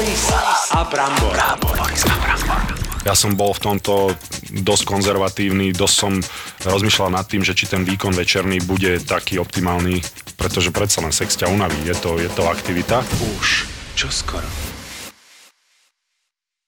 Boris a Brambor. Boris a Brambor. Ja som bol v tomto dosť konzervatívny, dosť som rozmýšľal nad tým, že či ten výkon večerný bude taký optimálny, pretože predsa len sex ťa unaví, je to, je to aktivita. Už, čo skoro.